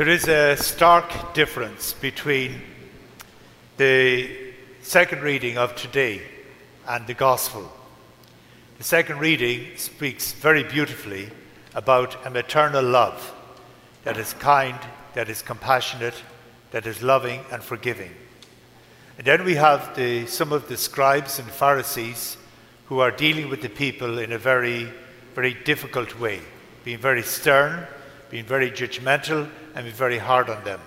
There is a stark difference between the second reading of today and the Gospel. The second reading speaks very beautifully about an eternal love that is kind, that is compassionate, that is loving and forgiving. And then we have the, some of the scribes and Pharisees who are dealing with the people in a very, very difficult way, being very stern, being very judgmental, and being very hard on them.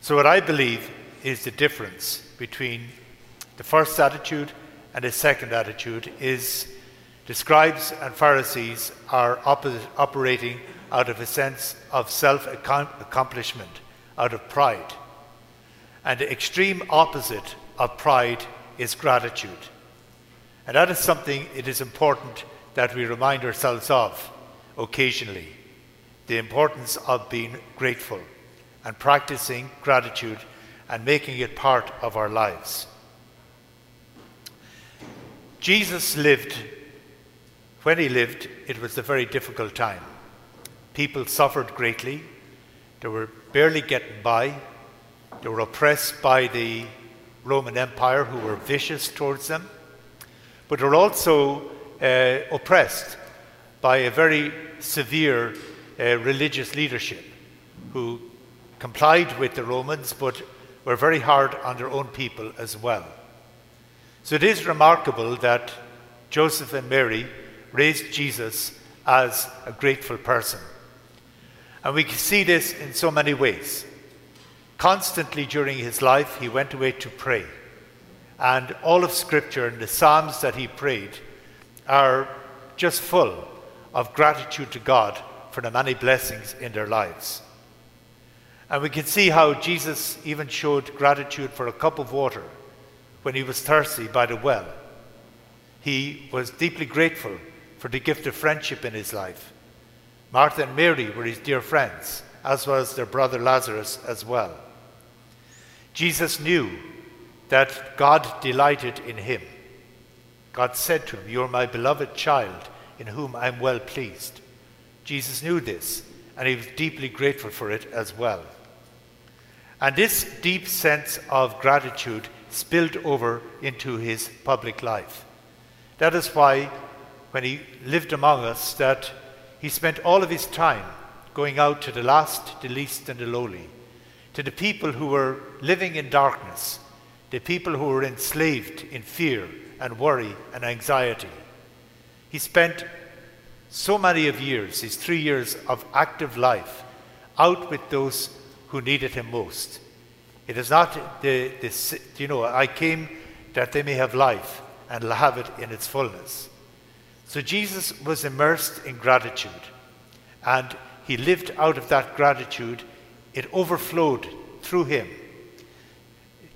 So, what I believe is the difference between the first attitude and the second attitude is the scribes and Pharisees are operating out of a sense of self accomplishment, out of pride. And the extreme opposite of pride is gratitude. And that is something it is important that we remind ourselves of occasionally the importance of being grateful and practicing gratitude and making it part of our lives. Jesus lived, when he lived, it was a very difficult time. People suffered greatly, they were barely getting by, they were oppressed by the Roman Empire, who were vicious towards them, but they were also uh, oppressed by a very severe uh, religious leadership who complied with the Romans but were very hard on their own people as well. So it is remarkable that Joseph and Mary raised Jesus as a grateful person. And we can see this in so many ways. Constantly during his life, he went away to pray. And all of Scripture and the Psalms that he prayed are just full of gratitude to God for the many blessings in their lives. And we can see how Jesus even showed gratitude for a cup of water when he was thirsty by the well. He was deeply grateful for the gift of friendship in his life. Martha and Mary were his dear friends, as was their brother Lazarus as well. Jesus knew that God delighted in him. God said to him, You are my beloved child, in whom I am well pleased. Jesus knew this, and he was deeply grateful for it as well. And this deep sense of gratitude spilled over into his public life. That is why, when he lived among us, that he spent all of his time going out to the last, the least, and the lowly, to the people who were living in darkness, the people who were enslaved in fear and worry and anxiety. He spent so many of years, his three years of active life, out with those who needed him most. It is not the, the you know, I came that they may have life and have it in its fullness. So Jesus was immersed in gratitude and he lived out of that gratitude. It overflowed through him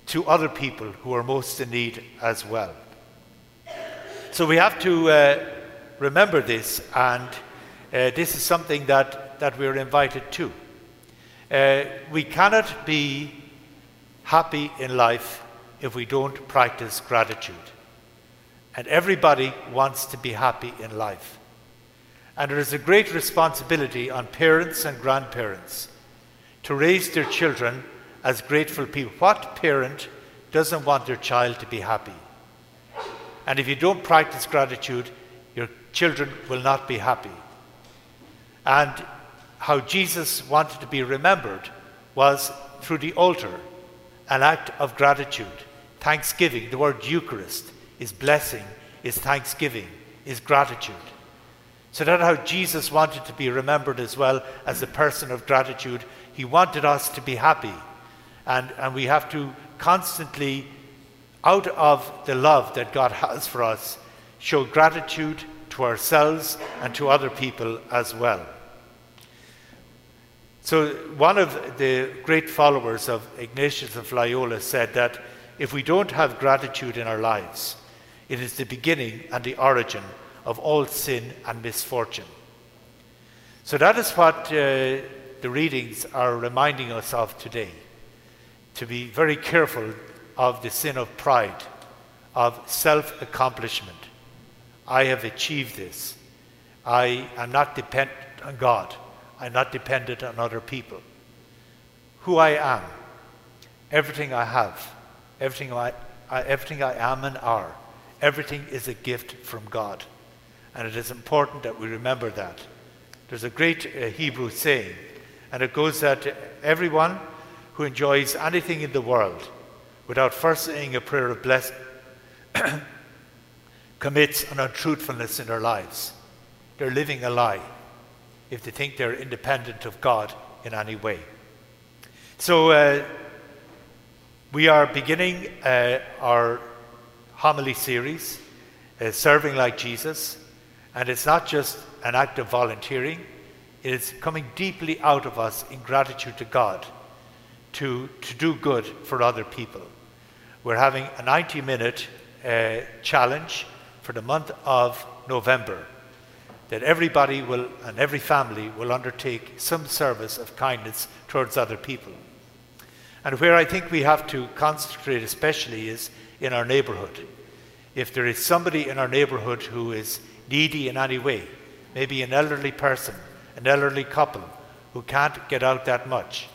to other people who are most in need as well. So we have to uh, remember this, and uh, this is something that, that we're invited to. Uh, we cannot be happy in life if we don't practice gratitude. And everybody wants to be happy in life. And there is a great responsibility on parents and grandparents to raise their children as grateful people. What parent doesn't want their child to be happy? And if you don't practice gratitude, your children will not be happy. And how Jesus wanted to be remembered was through the altar, an act of gratitude, thanksgiving. The word Eucharist is blessing, is thanksgiving, is gratitude. So that's how Jesus wanted to be remembered as well as a person of gratitude. He wanted us to be happy. And, and we have to constantly, out of the love that God has for us, show gratitude to ourselves and to other people as well. So, one of the great followers of Ignatius of Loyola said that if we don't have gratitude in our lives, it is the beginning and the origin of all sin and misfortune. So, that is what uh, the readings are reminding us of today to be very careful of the sin of pride, of self accomplishment, I have achieved this. I am not dependent on God. I'm not dependent on other people. Who I am, everything I have, everything I, I, everything I am and are, everything is a gift from God. And it is important that we remember that. There's a great uh, Hebrew saying, and it goes that everyone who enjoys anything in the world without first saying a prayer of blessing commits an untruthfulness in their lives. They're living a lie if they think they're independent of God in any way. So, uh, we are beginning uh, our homily series, uh, Serving Like Jesus, and it's not just an act of volunteering, it is coming deeply out of us in gratitude to God to, to do good for other people. We're having a 90 minute uh, challenge for the month of November that everybody will and every family will undertake some service of kindness towards other people. And where I think we have to concentrate especially is in our neighborhood. If there is somebody in our neighborhood who is needy in any way, maybe an elderly person, an elderly couple who can't get out that much,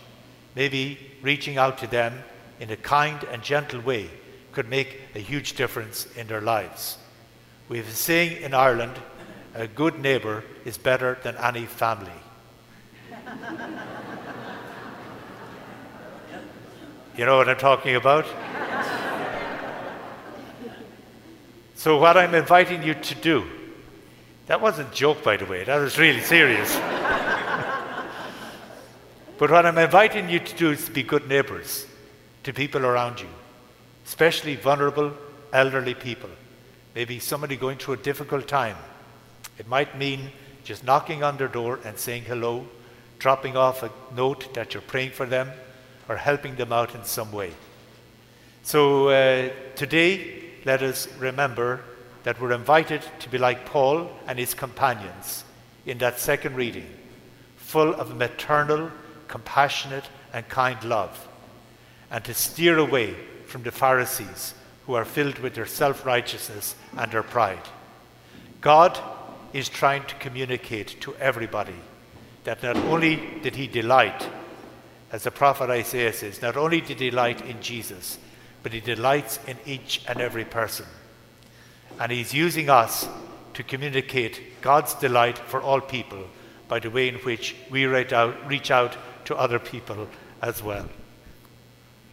maybe reaching out to them in a kind and gentle way could make a huge difference in their lives. We have a saying in Ireland a good neighbour is better than any family. you know what I'm talking about? so, what I'm inviting you to do, that wasn't a joke, by the way, that was really serious. but what I'm inviting you to do is to be good neighbours to people around you, especially vulnerable elderly people, maybe somebody going through a difficult time it might mean just knocking on their door and saying hello, dropping off a note that you're praying for them, or helping them out in some way. So uh, today, let us remember that we're invited to be like Paul and his companions in that second reading, full of maternal, compassionate, and kind love, and to steer away from the Pharisees who are filled with their self righteousness and their pride. God is trying to communicate to everybody that not only did he delight, as the prophet Isaiah says, not only did he delight in Jesus, but he delights in each and every person. And he's using us to communicate God's delight for all people by the way in which we reach out, reach out to other people as well.